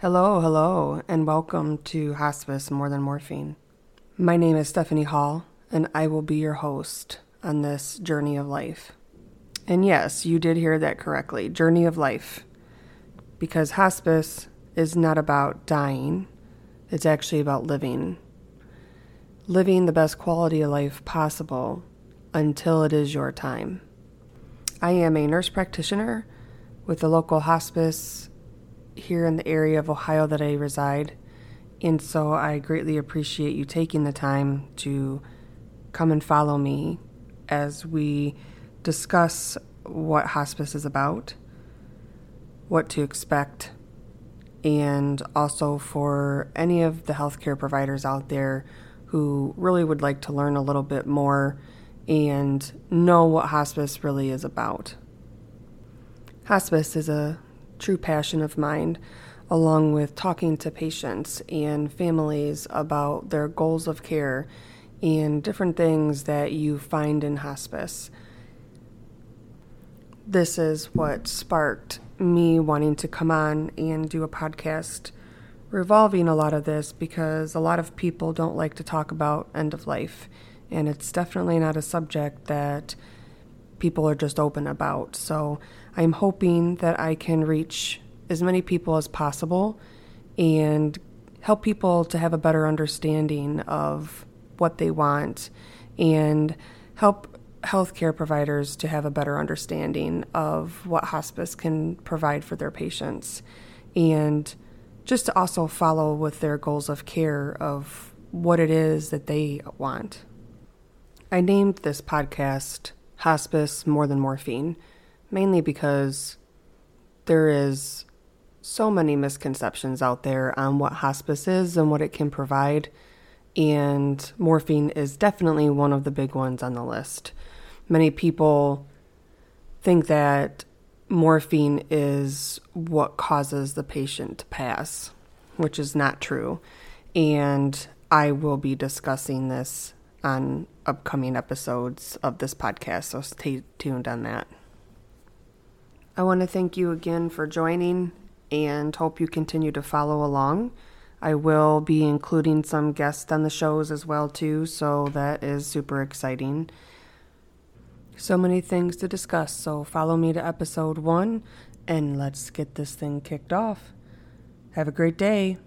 Hello, hello, and welcome to Hospice More Than Morphine. My name is Stephanie Hall, and I will be your host on this journey of life. And yes, you did hear that correctly journey of life. Because hospice is not about dying, it's actually about living. Living the best quality of life possible until it is your time. I am a nurse practitioner with the local hospice here in the area of Ohio that I reside. And so I greatly appreciate you taking the time to come and follow me as we discuss what hospice is about, what to expect, and also for any of the healthcare providers out there who really would like to learn a little bit more and know what hospice really is about. Hospice is a true passion of mine, along with talking to patients and families about their goals of care and different things that you find in hospice. This is what sparked me wanting to come on and do a podcast revolving a lot of this because a lot of people don't like to talk about end of life, and it's definitely not a subject that people are just open about. So I'm hoping that I can reach as many people as possible and help people to have a better understanding of what they want and help healthcare providers to have a better understanding of what hospice can provide for their patients and just to also follow with their goals of care of what it is that they want. I named this podcast Hospice More Than Morphine mainly because there is so many misconceptions out there on what hospice is and what it can provide, and morphine is definitely one of the big ones on the list. Many people think that morphine is what causes the patient to pass, which is not true. And I will be discussing this on upcoming episodes of this podcast, so stay tuned on that. I want to thank you again for joining and hope you continue to follow along. I will be including some guests on the shows as well too, so that is super exciting. So many things to discuss, so follow me to episode 1 and let's get this thing kicked off. Have a great day.